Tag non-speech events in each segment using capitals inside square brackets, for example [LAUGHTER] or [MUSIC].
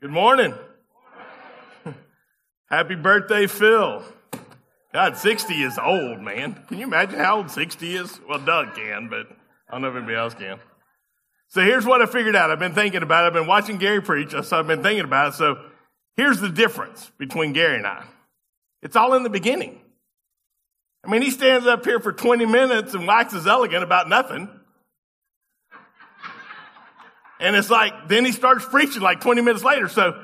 Good morning. [LAUGHS] Happy birthday, Phil. God, 60 is old, man. Can you imagine how old 60 is? Well, Doug can, but I don't know if anybody else can. So here's what I figured out. I've been thinking about it. I've been watching Gary preach, so I've been thinking about it. So here's the difference between Gary and I. It's all in the beginning. I mean, he stands up here for 20 minutes and waxes elegant about nothing. And it's like, then he starts preaching like 20 minutes later. So,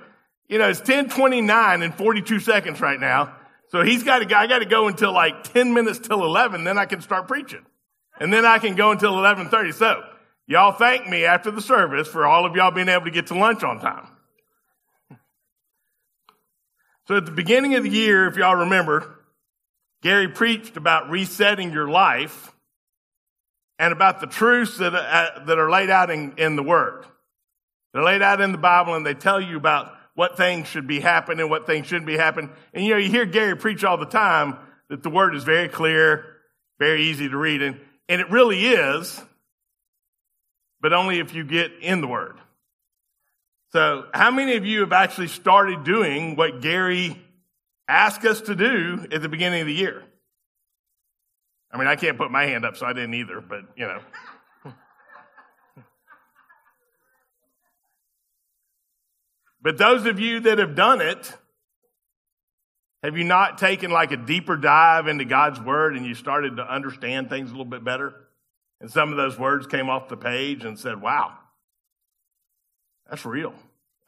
you know, it's 1029 and 42 seconds right now. So he's got to, go, I got to go until like 10 minutes till 11, then I can start preaching. And then I can go until 1130. So y'all thank me after the service for all of y'all being able to get to lunch on time. So at the beginning of the year, if y'all remember, Gary preached about resetting your life and about the truths that, uh, that are laid out in, in the Word. They're laid out in the Bible and they tell you about what things should be happening, what things shouldn't be happening. And you know, you hear Gary preach all the time that the Word is very clear, very easy to read, and, and it really is, but only if you get in the Word. So, how many of you have actually started doing what Gary asked us to do at the beginning of the year? I mean, I can't put my hand up, so I didn't either, but you know. [LAUGHS] but those of you that have done it, have you not taken like a deeper dive into God's word and you started to understand things a little bit better? And some of those words came off the page and said, wow, that's real.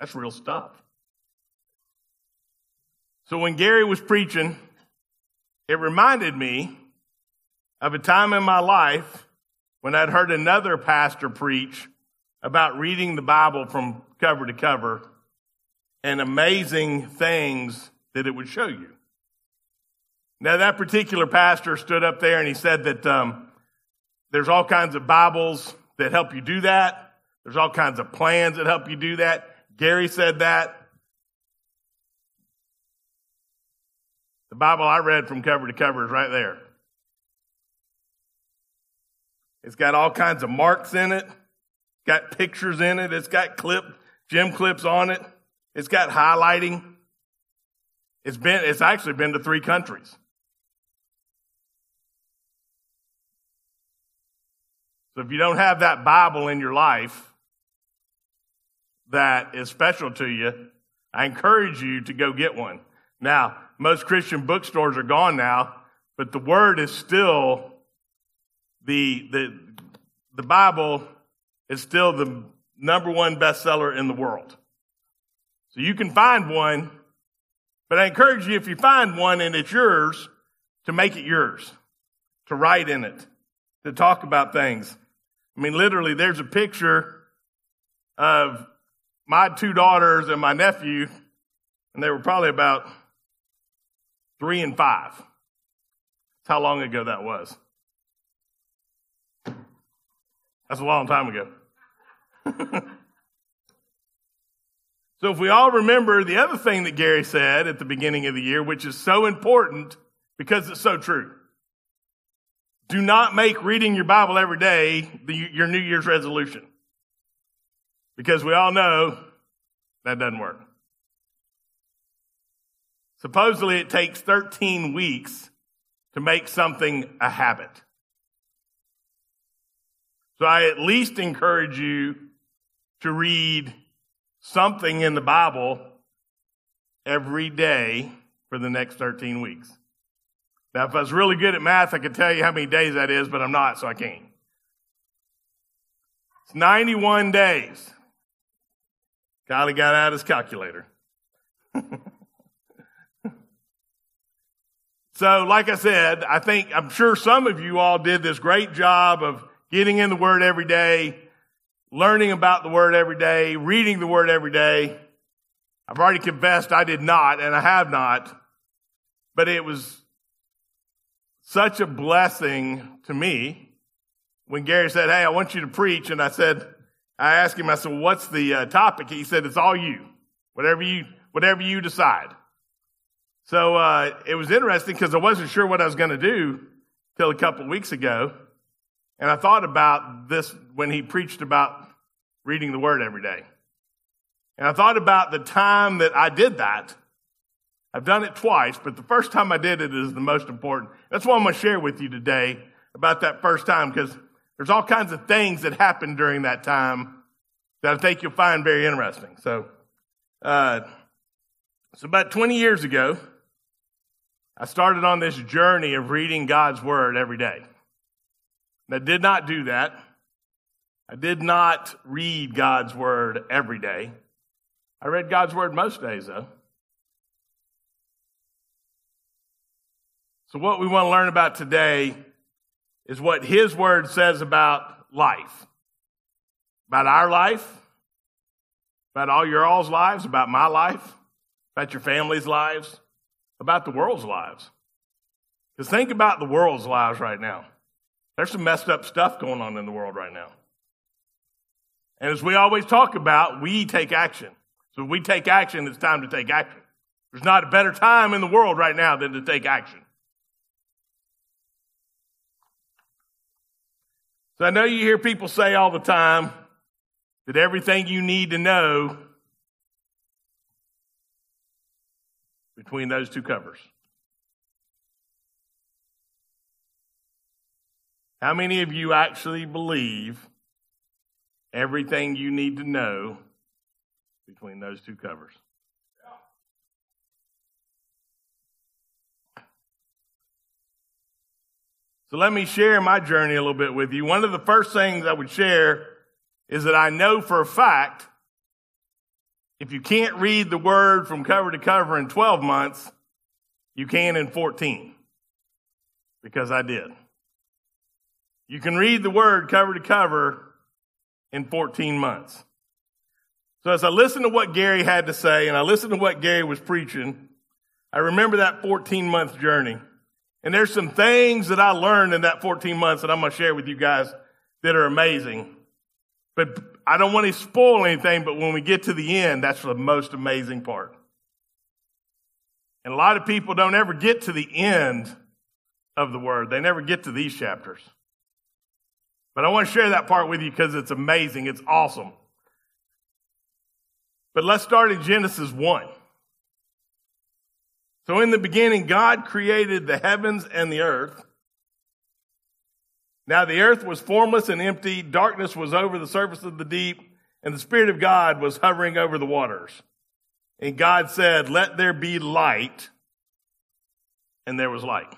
That's real stuff. So when Gary was preaching, it reminded me of a time in my life when I'd heard another pastor preach about reading the Bible from cover to cover and amazing things that it would show you. Now, that particular pastor stood up there and he said that um, there's all kinds of Bibles that help you do that. There's all kinds of plans that help you do that. Gary said that. The Bible I read from cover to cover is right there. It's got all kinds of marks in it. It's got pictures in it. It's got clip, gem clips on it. It's got highlighting. It's been, it's actually been to three countries. So if you don't have that Bible in your life that is special to you, I encourage you to go get one. Now, most Christian bookstores are gone now, but the word is still the, the, the Bible is still the number one bestseller in the world. So you can find one, but I encourage you, if you find one and it's yours, to make it yours, to write in it, to talk about things. I mean, literally, there's a picture of my two daughters and my nephew, and they were probably about three and five. That's how long ago that was. That's a long time ago. [LAUGHS] so if we all remember the other thing that Gary said at the beginning of the year, which is so important because it's so true. Do not make reading your Bible every day the, your New Year's resolution. Because we all know that doesn't work. Supposedly it takes 13 weeks to make something a habit. So I at least encourage you to read something in the Bible every day for the next 13 weeks. Now, if I was really good at math, I could tell you how many days that is, but I'm not, so I can't. It's 91 days. Kylie got out his calculator. [LAUGHS] so, like I said, I think, I'm sure some of you all did this great job of getting in the Word every day, learning about the Word every day, reading the Word every day. I've already confessed I did not, and I have not, but it was such a blessing to me when Gary said, Hey, I want you to preach. And I said, I asked him, I said, what's the uh, topic? He said, it's all you, whatever you, whatever you decide. So, uh, it was interesting because I wasn't sure what I was going to do till a couple weeks ago. And I thought about this when he preached about reading the word every day. And I thought about the time that I did that. I've done it twice, but the first time I did it is the most important. That's what I'm going to share with you today about that first time because there's all kinds of things that happened during that time that I think you'll find very interesting. So, uh, so about 20 years ago, I started on this journey of reading God's Word every day. And I did not do that. I did not read God's Word every day. I read God's Word most days, though. So, what we want to learn about today is what His Word says about life, about our life, about all your all's lives, about my life, about your family's lives, about the world's lives. Because think about the world's lives right now. There's some messed up stuff going on in the world right now. And as we always talk about, we take action. So if we take action, it's time to take action. There's not a better time in the world right now than to take action. So I know you hear people say all the time that everything you need to know between those two covers. How many of you actually believe everything you need to know between those two covers? So let me share my journey a little bit with you. One of the first things I would share is that I know for a fact if you can't read the word from cover to cover in 12 months, you can in 14. Because I did. You can read the word cover to cover in 14 months. So as I listened to what Gary had to say and I listened to what Gary was preaching, I remember that 14 month journey. And there's some things that I learned in that 14 months that I'm going to share with you guys that are amazing. But I don't want to spoil anything, but when we get to the end, that's the most amazing part. And a lot of people don't ever get to the end of the word. They never get to these chapters. But I want to share that part with you because it's amazing. It's awesome. But let's start in Genesis 1. So in the beginning, God created the heavens and the earth. Now the earth was formless and empty. Darkness was over the surface of the deep and the Spirit of God was hovering over the waters. And God said, let there be light. And there was light.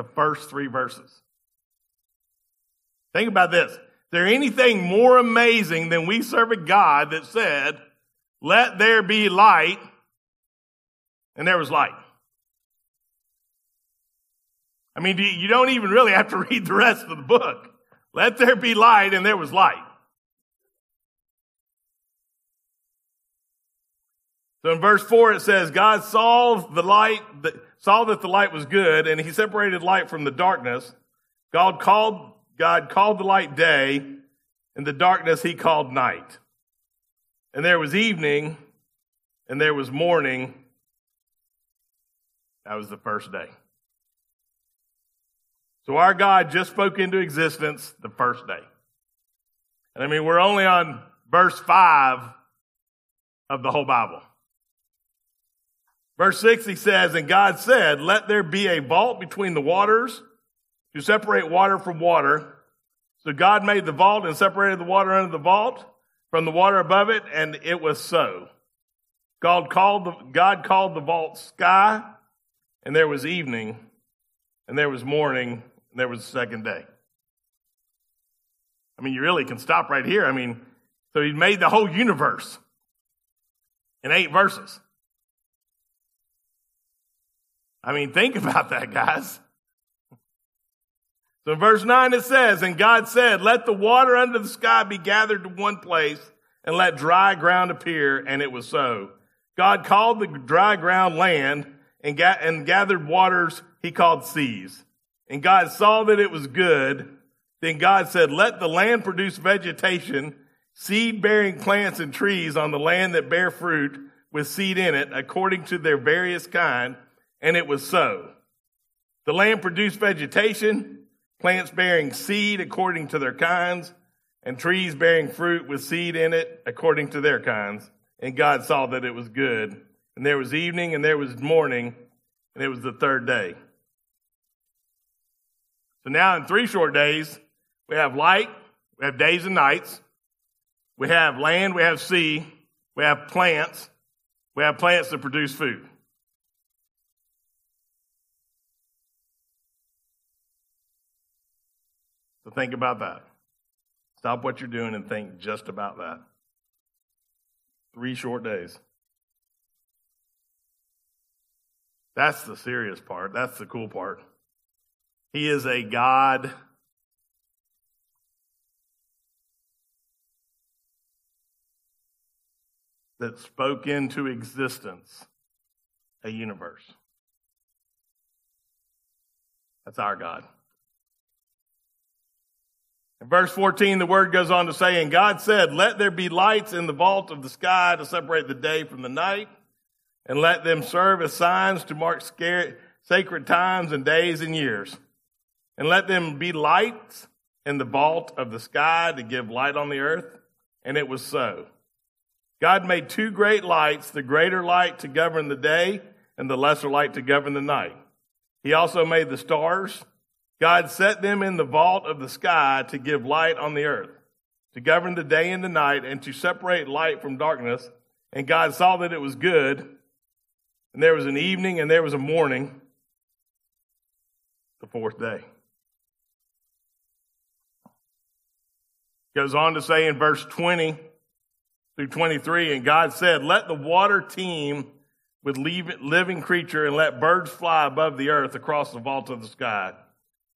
The first three verses. Think about this. Is there anything more amazing than we serve a God that said, let there be light, and there was light. I mean, you don't even really have to [LAUGHS] read the rest of the book. Let there be light, and there was light. So in verse 4 it says, God saw the light, saw that the light was good, and he separated light from the darkness. God called, God called the light day, and the darkness he called night. And there was evening, and there was morning. That was the first day. So our God just spoke into existence the first day. And I mean, we're only on verse 5 of the whole Bible. Verse 6, he says, And God said, Let there be a vault between the waters to separate water from water. So God made the vault and separated the water under the vault from the water above it, and it was so. God called the, God called the vault sky, and there was evening, and there was morning, and there was the second day. I mean, you really can stop right here. I mean, so he made the whole universe in eight verses. I mean, think [LAUGHS] about that, guys. So in verse 9 it says, And God said, Let the water under the sky be gathered to one place, and let dry ground appear, and it was so. God called the dry ground land, and, ga- and gathered waters he called seas. And God saw that it was good. Then God said, Let the land produce vegetation, seed bearing plants and trees on the land that bear fruit with seed in it, according to their various kind. And it was so. The land produced vegetation, plants bearing seed according to their kinds, and trees bearing fruit with seed in it according to their kinds. And God saw that it was good. And there was evening and there was morning, and it was the third day. So now in three short days, we have light, we have days and nights, we have land, we have sea, we have plants, we have plants that produce food. Think about that. Stop what you're doing and think just about that. Three short days. That's the serious part. That's the cool part. He is a God that spoke into existence a universe. That's our God. In verse 14, the word goes on to say, And God said, Let there be lights in the vault of the sky to separate the day from the night, and let them serve as signs to mark sacred times and days and years. And let them be lights in the vault of the sky to give light on the earth. And it was so. God made two great lights, the greater light to govern the day and the lesser light to govern the night. He also made the stars God set them in the vault of the sky to give light on the earth, to govern the day and the night, and to separate light from darkness. And God saw that it was good. And there was an evening and there was a morning, the fourth day. Goes on to say in verse 20 through 23, and God said, Let the water teem with living creature and let birds fly above the earth across the vault of the sky.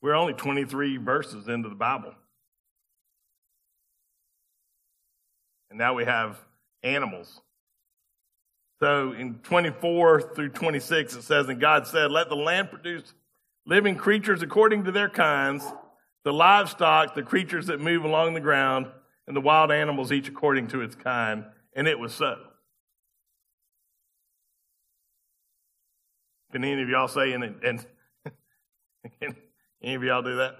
We're only 23 verses into the Bible. And now we have animals. So in 24 through 26, it says, And God said, Let the land produce living creatures according to their kinds, the livestock, the creatures that move along the ground, and the wild animals, each according to its kind. And it was so. Can any of y'all say, and, and [LAUGHS] Any of y'all do that?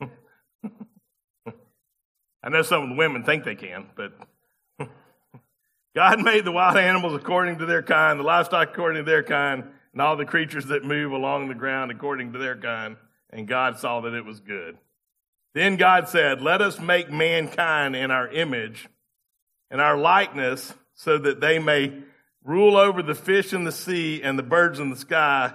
[LAUGHS] I know some of the women think they can, but [LAUGHS] God made the wild animals according to their kind, the livestock according to their kind, and all the creatures that move along the ground according to their kind. And God saw that it was good. Then God said, Let us make mankind in our image and our likeness so that they may rule over the fish in the sea and the birds in the sky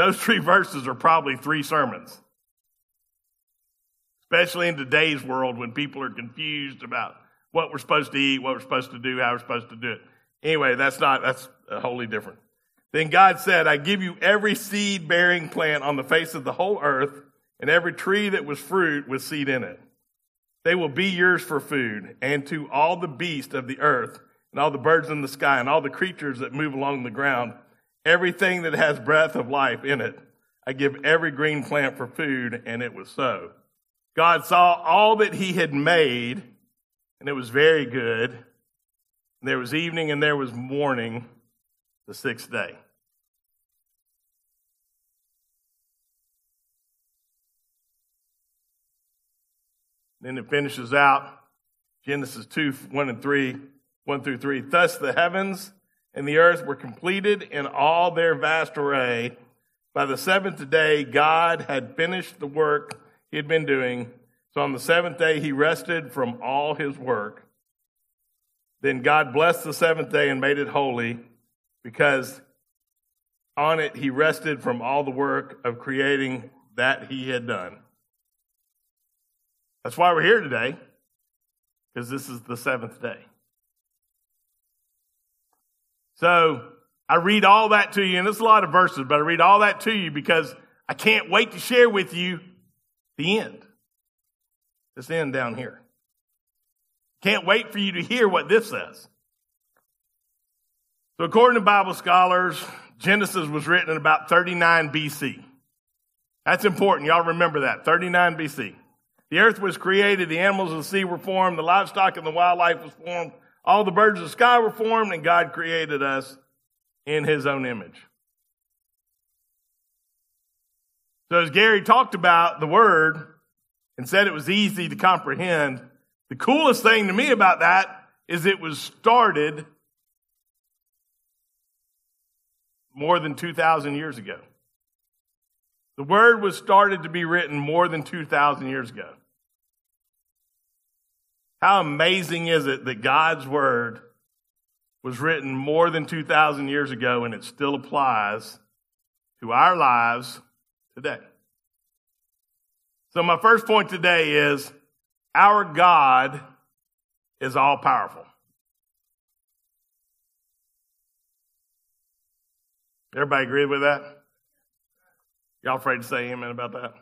Those three verses are probably three sermons. Especially in today's world when people are confused about what we're supposed to eat, what we're supposed to do, how we're supposed to do it. Anyway, that's not, that's wholly different. Then God said, I give you every seed bearing plant on the face of the whole earth and every tree that was fruit with seed in it. They will be yours for food and to all the beasts of the earth and all the birds in the sky and all the creatures that move along the ground everything that has breath of life in it. I give every green plant for food, and it was so. God saw all that he had made, and it was very good. And there was evening and there was morning the sixth day. Then it finishes out Genesis 2 1 and 3, 1 through 3. Thus the heavens and the earth were completed in all their vast array. By the seventh day, God had finished the work he had been doing. So on the seventh day, he rested from all his work. Then God blessed the seventh day and made it holy because on it he rested from all the work of creating that he had done. That's why we're here today, because this is the seventh day. So I read all that to you, and it's a lot of verses, but I read all that to you because I can't wait to share with you the end. This end down here. Can't wait for you to hear what this says. So, according to Bible scholars, Genesis was written in about 39 BC. That's important. Y'all remember that. 39 BC. The earth was created, the animals of the sea were formed, the livestock and the wildlife was formed, all the birds of the sky were formed, and God created us in his own image. So, as Gary talked about the word and said it was easy to comprehend, the coolest thing to me about that is it was started more than 2,000 years ago. The word was started to be written more than 2,000 years ago. How amazing is it that God's word was written more than 2,000 years ago and it still applies to our lives today? So, my first point today is our God is all powerful. Everybody agree with that? Y'all afraid to say amen about that?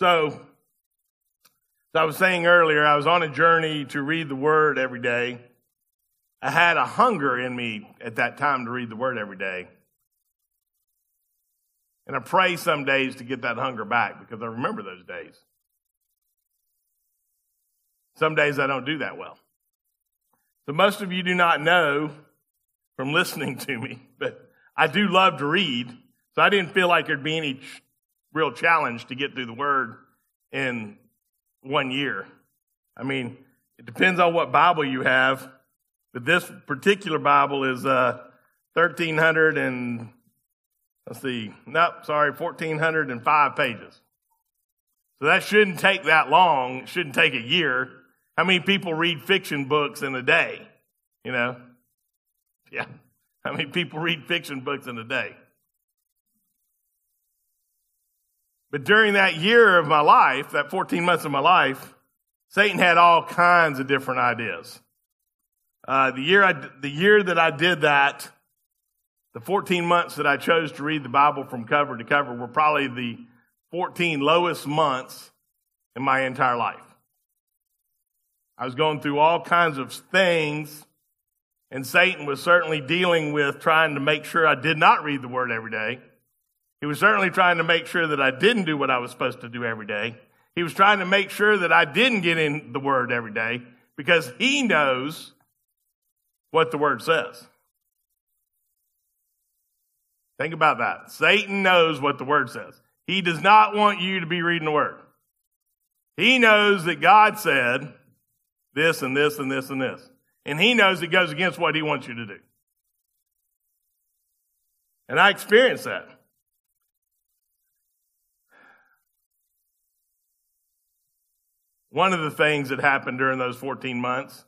So, as I was saying earlier, I was on a journey to read the Word every day. I had a hunger in me at that time to read the Word every day. And I pray some days to get that hunger back because I remember those days. Some days I don't do that well. So most of you do not know from [LAUGHS] listening to me, but I do love to read. So I didn't feel like there'd be any real challenge to get through the word in one year. I mean, it depends on what Bible you have, but this particular Bible is uh, 1300 and let's see, nope, sorry, 1405 pages. So that shouldn't take that long. It shouldn't take a year. How many people read fiction books in a day? You know? Yeah. How many people read fiction books in a day? But during that year of my life, that 14 months of my life, Satan had all kinds of different ideas. Uh, the year I, the year that I did that, the 14 months that I chose to read the Bible from cover to cover were probably the 14 lowest months in my entire life. I was going through all kinds of things, and Satan was certainly dealing with trying to make sure I did not read the Word every day. He was certainly trying to make sure that I didn't do what I was supposed to do every day. He was trying to make sure that I didn't get in the Word every day because he knows what the Word says. Think about that. Satan knows what the Word says. He does not want you to be reading the Word. He knows that God said this and this and this and this. And he knows it goes against what he wants you to do. And I experienced that. One of the things that happened during those 14 months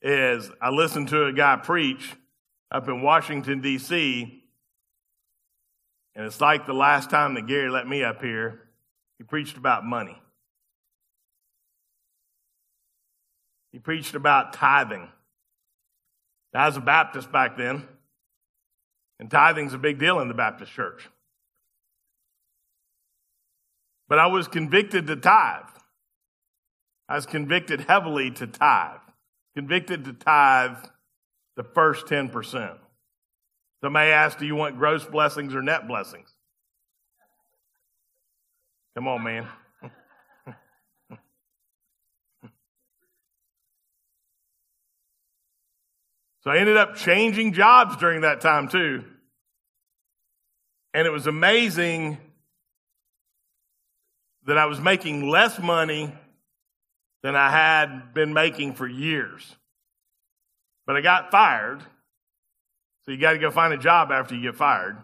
is I listened to a guy preach up in Washington, D.C., and it's like the last time that Gary let me up here. He preached about money. He preached about tithing. I was a Baptist back then, and tithing's a big deal in the Baptist church. But I was convicted to tithe. I was convicted heavily to tithe, convicted to tithe the first 10%. Somebody asked, Do you want gross blessings or net blessings? Come on, man. [LAUGHS] so I ended up changing jobs during that time, too. And it was amazing that I was making less money than I had been making for years. But I got fired. So you got to go find a job after you get fired.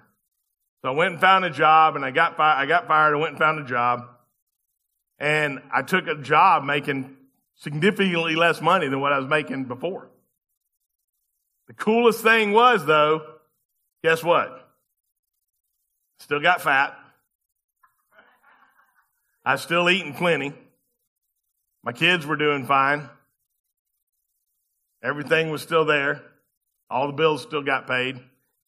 So I went and found a job and I got fired. I got fired. I went and found a job and I took a job making significantly less money than what I was making before. The coolest thing was though, guess what? Still got fat. I still eating plenty. My kids were doing fine. Everything was still there. All the bills still got paid.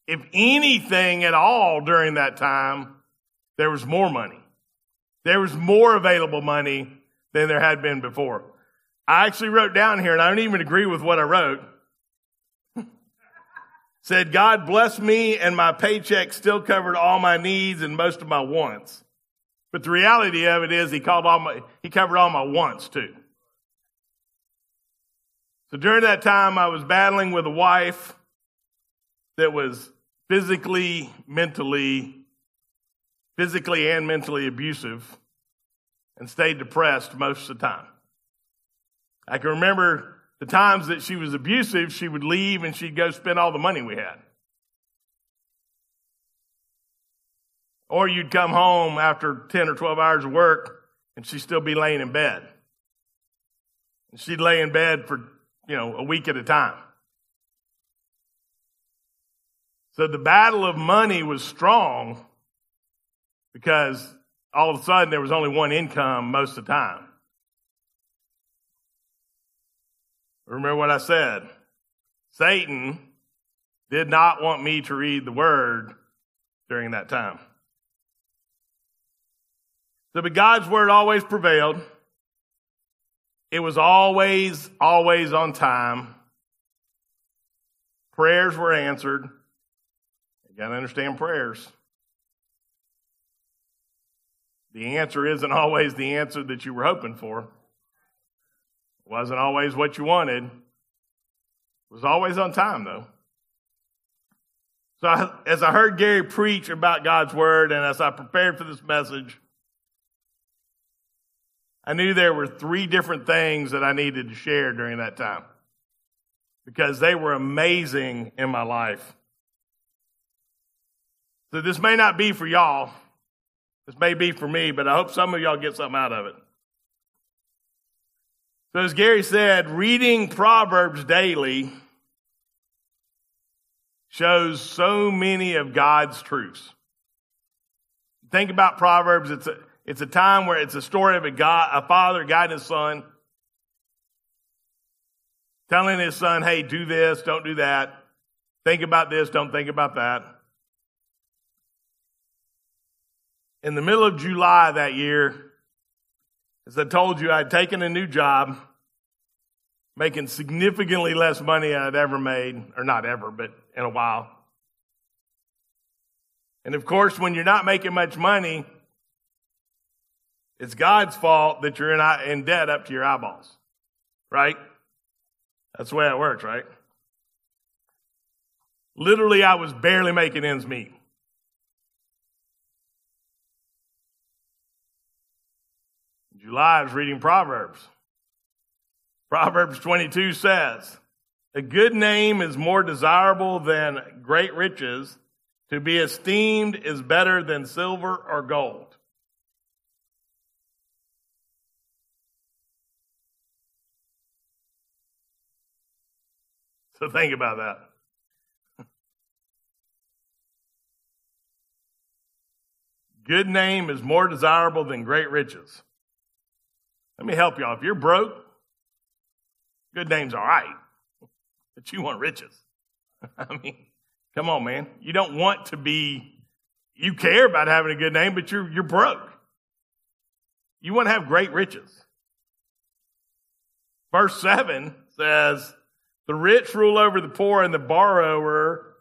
If anything at all during that time, there was more money. There was more available money than there had been before. I actually wrote down here, and I don't even agree with what I wrote. [LAUGHS] Said, God bless me and my paycheck still covered all my needs and most of my wants. But the reality of it is he called all my, he covered all my wants too. So during that time, I was battling with a wife that was physically, mentally, physically and mentally abusive and stayed depressed most of the time. I can remember the times that she was abusive, she would leave and she'd go spend all the money we had. Or you'd come home after 10 or 12 hours of work and she'd still be laying in bed. And she'd lay in bed for, you know, a week at a time. So the battle of money was strong because all of a sudden there was only one income most of the time. Remember what I said. Satan did not want me to read the word during that time. So, but God's word always prevailed. It was always, always on time. Prayers were answered. You got to understand prayers. The answer isn't always the answer that you were hoping for. It wasn't always what you wanted. It was always on time, though. So, I, as I heard Gary preach about God's Word and as I prepared for this message, I knew there were three different things that I needed to share during that time because they were amazing in my life. So this may not be for y'all. This may be for me, but I hope some of y'all get something out of it. So as Gary said, reading Proverbs daily shows so many of God's truths. Think about Proverbs. It's a, it's a time where it's a story of a God, a father guiding his son, telling his son, hey, do this, don't do that. Think about this, don't think about that. in the middle of July that year, as I told you, I'd taken a new job, making significantly less money I'd ever made, or not ever, but in a while. And of course, when you're not making much money, it's God's fault that you're in, in debt up to your eyeballs, right? That's the way it works, right? Literally, I was barely making ends meet. July, I was reading Proverbs. Proverbs 22 says, A good name is more desirable than great riches. To be esteemed is better than silver or gold. So think about that. Good name is more desirable than great riches. Let me help y'all. If you're broke, good name's all right, but you want riches. [LAUGHS] I mean, come on, man. You don't want to be, you care about having a good name, but you're, you're broke. You want to have great riches. Verse 7 says, The rich rule over the poor, and the borrower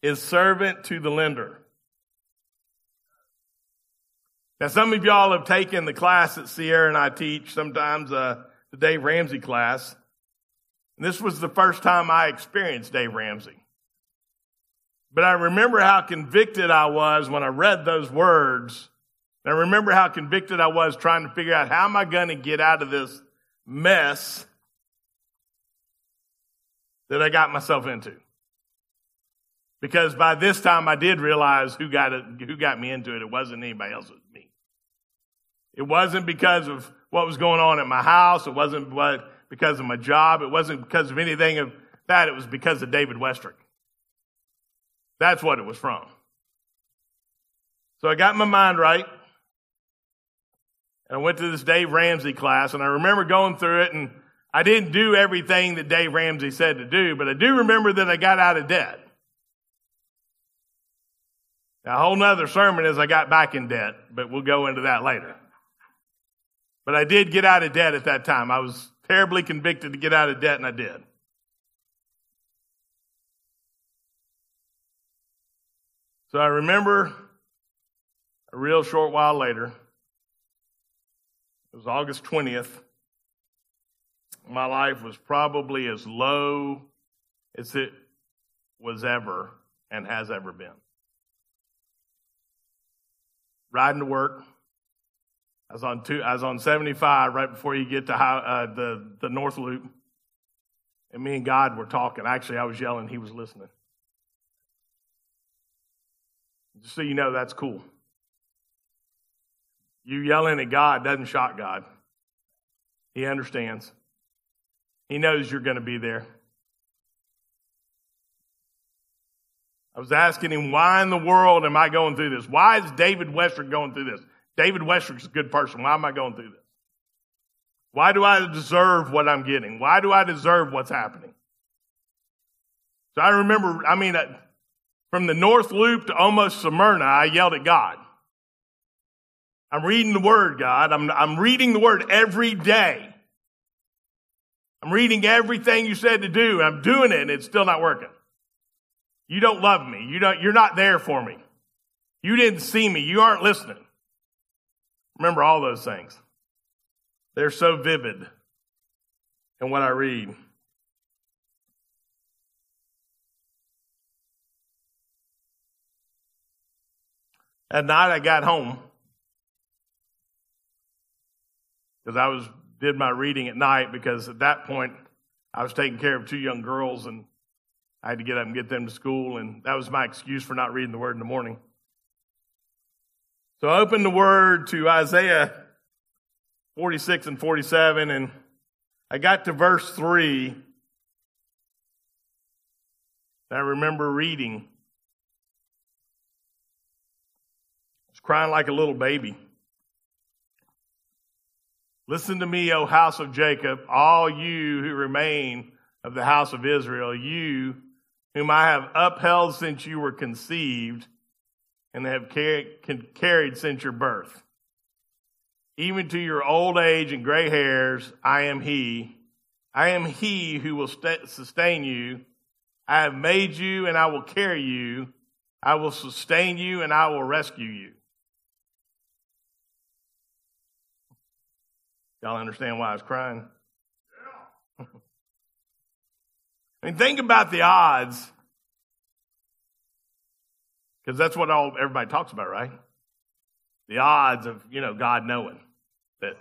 is servant to the lender. Now, some of y'all have taken the class that Sierra and I teach, sometimes uh, the Dave Ramsey class. And this was the first time I experienced Dave Ramsey. But I remember how convicted I was when I read those words And I remember how convicted I was trying to figure out how am I going to get out of this mess that I got myself into. Because by this time I did realize who got it, who got me into it. It wasn't anybody else, it was me. It wasn't because of what was going on at my house. It wasn't what, because of my job. It wasn't because of anything of that. It was because of David Westerick. That's what it was from. So I got my mind right. And I went to this Dave Ramsey class and I remember going through it and I didn't do everything that Dave Ramsey said to do, but I do remember that I got out of debt. Now, a whole nother sermon is I got back in debt, but we'll go into that later. But I did get out of debt at that time. I was terribly convicted to get out of debt, and I did. So I remember a real short while later, it was August 20th. My life was probably as low as it was ever and has ever been. Riding to work, I was on two, I was on 75 right before you get to high, uh, the, the North Loop. And me and God were talking. Actually, I was yelling. He was listening. Just so you know, that's cool. You yelling at God doesn't shock God. He understands. He knows you're going to be there. I was asking him, why in the world am I going through this? Why is David Westerick going through this? David Westerick's a good person. Why am I going through this? Why do I deserve what I'm getting? Why do I deserve what's happening? So I remember, I mean, uh, from the North Loop to almost Smyrna, I yelled at God. I'm reading the Word, God. I'm, I'm reading the Word every day. I'm reading everything you said to do. I'm doing it and it's still not working. You don't love me. You don't, you're not there for me. You didn't see me. You aren't listening. Remember all those things. They're so vivid in what I read. At night, I got home because I was did my reading at night because at that point I was taking care of two young girls and I had to get up and get them to school, and that was my excuse for not reading the Word in the morning. So I opened the Word to Isaiah 46 and 47, and I got to verse 3. I remember reading. I was crying like a little baby. Listen to me, O house of Jacob, all you who remain of the house of Israel, you whom I have upheld since you were conceived and have carried since your birth. Even to your old age and gray hairs, I am He. I am He who will sustain you. I have made you and I will carry you. I will sustain you and I will rescue you. Y'all understand why I was crying? Yeah. [LAUGHS] I mean, think about the odds. Because that's what all everybody talks about, right? The odds of, you know, God knowing that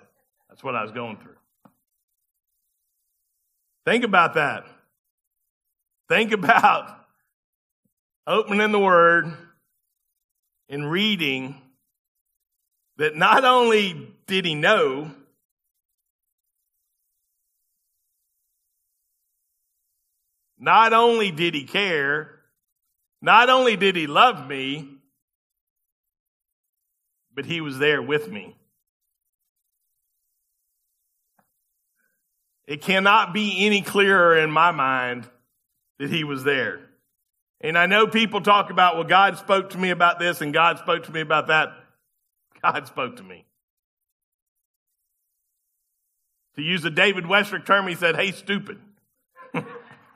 that's what I was going through. Think about that. Think about [LAUGHS] opening the Word and reading that not only did he know, Not only did he care, not only did he love me, but he was there with me. It cannot be any clearer in my mind that he was there. And I know people talk about, well, God spoke to me about this and God spoke to me about that. God spoke to me. To use a David Westerick term, he said, hey, stupid.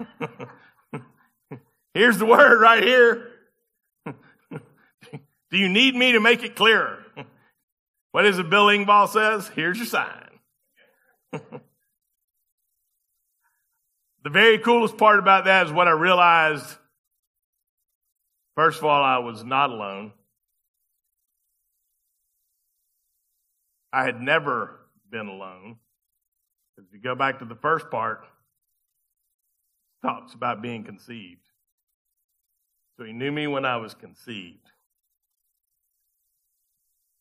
[LAUGHS] Here's the word right here. [LAUGHS] Do you need me to make it clearer? [LAUGHS] What is it Bill Engvall says? Here's your sign. the very coolest part about that is what I realized. First of all, I was not alone. I had never been alone. If you go back to the first part, talks about being conceived. So he knew me when I was conceived.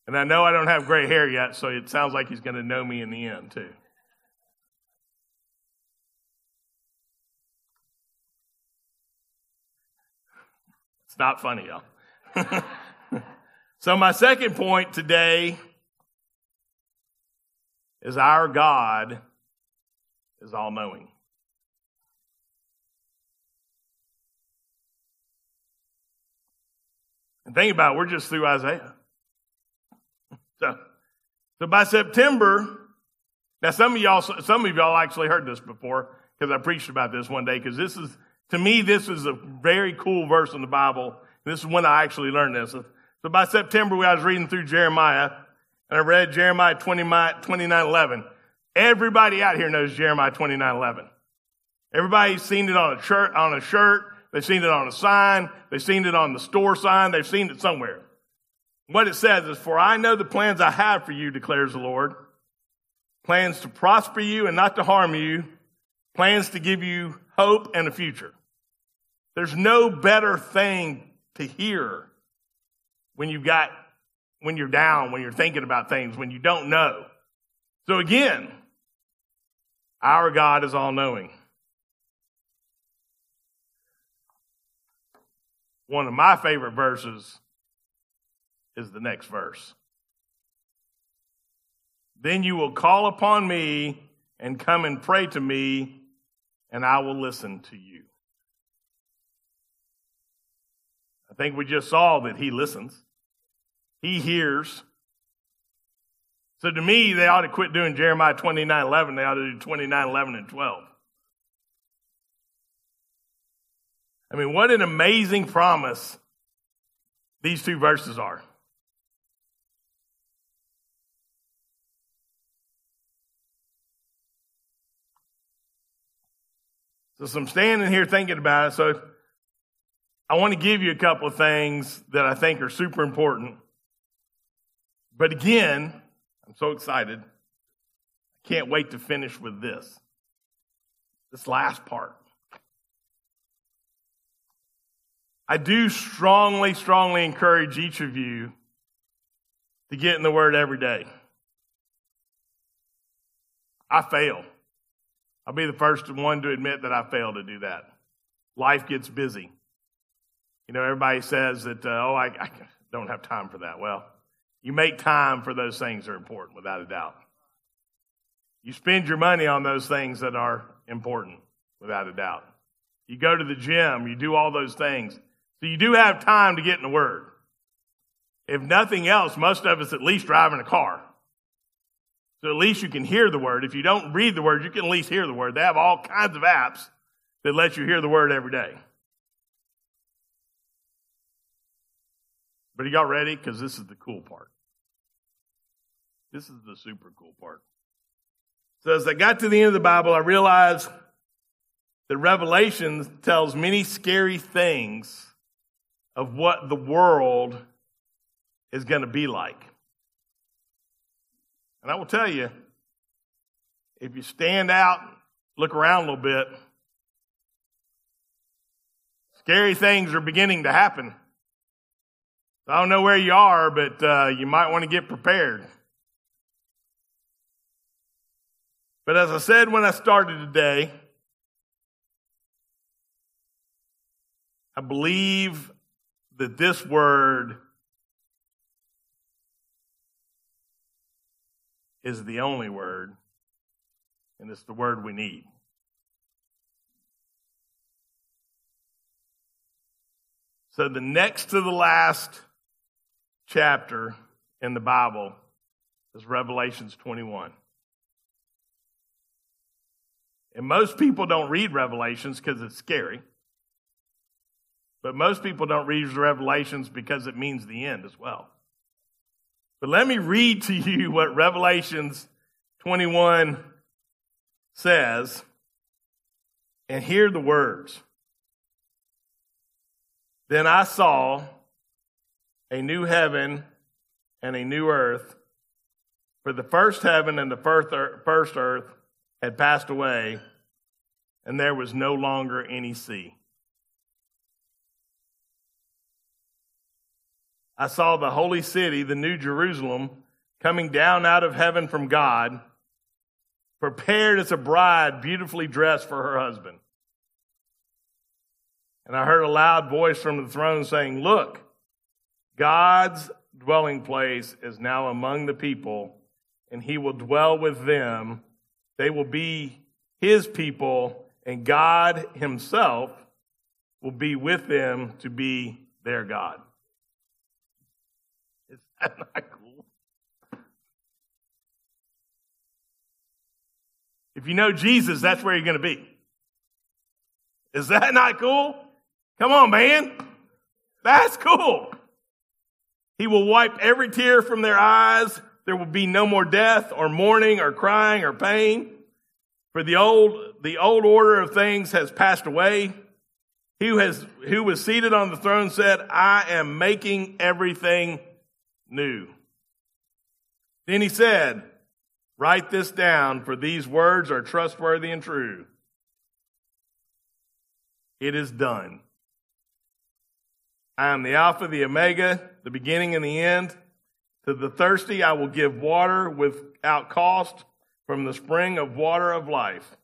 And I know I don't have gray hair yet, so it sounds like he's going to know me in the end, too. It's not funny, y'all. [LAUGHS] so, my second point today is our God is all knowing. And think about it, we're just through Isaiah. So, so by September, now some of y'all, some of y'all actually heard this before because I preached about this one day because this is, to me, this is a very cool verse in the Bible. This is when I actually learned this. So by September, I was reading through Jeremiah and I read Jeremiah 29, 29 11. Everybody out here knows Jeremiah 29 11. Everybody's seen it on a shirt, on a shirt. They've seen it on a sign. They've seen it on the store sign. They've seen it somewhere. What it says is, For I know the plans I have for you, declares the Lord. Plans to prosper you and not to harm you. Plans to give you hope and a future. There's no better thing to hear when you've got, when you're down, when you're thinking about things, when you don't know. So again, our God is all knowing. One of my favorite verses is the next verse. Then you will call upon me and come and pray to me, and I will listen to you. I think we just saw that he listens, he hears. So to me, they ought to quit doing Jeremiah 29 11. They ought to do 29 11 and 12. I mean, what an amazing promise these two verses are. So, I'm standing here thinking about it. So, I want to give you a couple of things that I think are super important. But again, I'm so excited. I can't wait to finish with this. This last part. I do strongly, strongly encourage each of you to get in the Word every day. I fail. I'll be the first one to admit that I fail to do that. Life gets busy. You know, everybody says that, uh, oh, I, I don't have time for that. Well, you make time for those things that are important, without a doubt. You spend your money on those things that are important, without a doubt. You go to the gym, you do all those things so you do have time to get in the Word. If nothing else, most of us at least drive in a car. So at least you can hear the Word. If you don't read the Word, you can at least hear the Word. They have all kinds of apps that let you hear the Word every day. But are y'all ready? Because this is the cool part. This is the super cool part. So as I got to the end of the Bible, I realized that Revelation tells many scary things of what the world is going to be like. And I will tell you, if you stand out, look around a little bit, scary things are beginning to happen. I don't know where you are, but uh, you might want to get prepared. But as I said when I started today, I believe that this word is the only word, and it's the word we need. So, the next to the last chapter in the Bible is Revelations 21. And most people don't read Revelations because it's scary. But most people don't read Revelations because it means the end as well. But let me read to you [LAUGHS] what Revelations 21 says and hear the words. Then I saw a new heaven and a new earth, For the first heaven and the first earth had passed away, and there was no longer any sea. I saw the holy city, the new Jerusalem, coming down out of heaven from God, prepared as a bride beautifully dressed for her husband. And I heard a loud voice from the throne saying, Look, God's dwelling place is now among the people, and he will dwell with them. They will be his people, and God himself will be with them to be their God. Is that not cool? If you know Jesus, that's where you're going to be. Is that not cool? Come on, man. That's cool. He will wipe every tear from their eyes. There will be no more death or mourning or crying or pain. For the old, the old order of things has passed away. He who has, who was seated on the throne said, I am making everything new. Then he said, Write this down, for these words are trustworthy and true. It is done. I am the Alpha, the Omega, the beginning and the end. To the thirsty, I will give water without cost from the spring of water of life.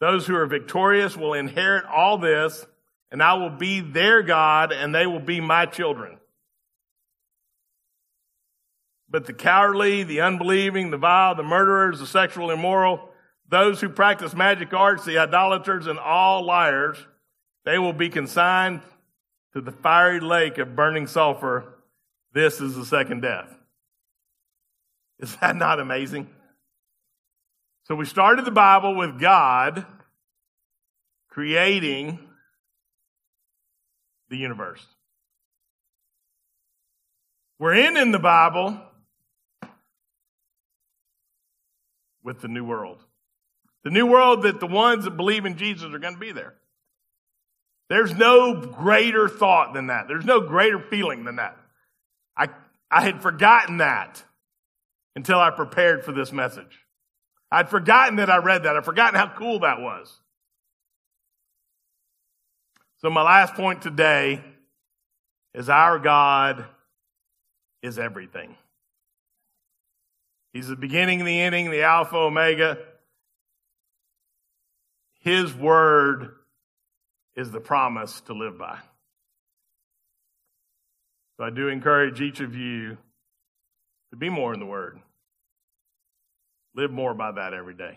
Those who are victorious will inherit all this, and I will be their God, and they will be my children. But the cowardly, the unbelieving, the vile, the murderers, the sexual immoral, those who practice magic arts, the idolaters, and all liars, they will be consigned to the fiery lake of burning sulfur. This is the second death. Is that not amazing? So we started the Bible with God creating the universe. We're in in the Bible with the new world. The new world that the ones that believe in Jesus are going to be there. There's no greater thought than that. There's no greater feeling than that. I, I had forgotten that until I prepared for this message. I'd forgotten that I read that. I'd forgotten how cool that was. So my last point today is our God is everything. He's the beginning the ending, the Alpha, Omega. His word is the promise to live by. So I do encourage each of you to be more in the Word. Live more by that every day.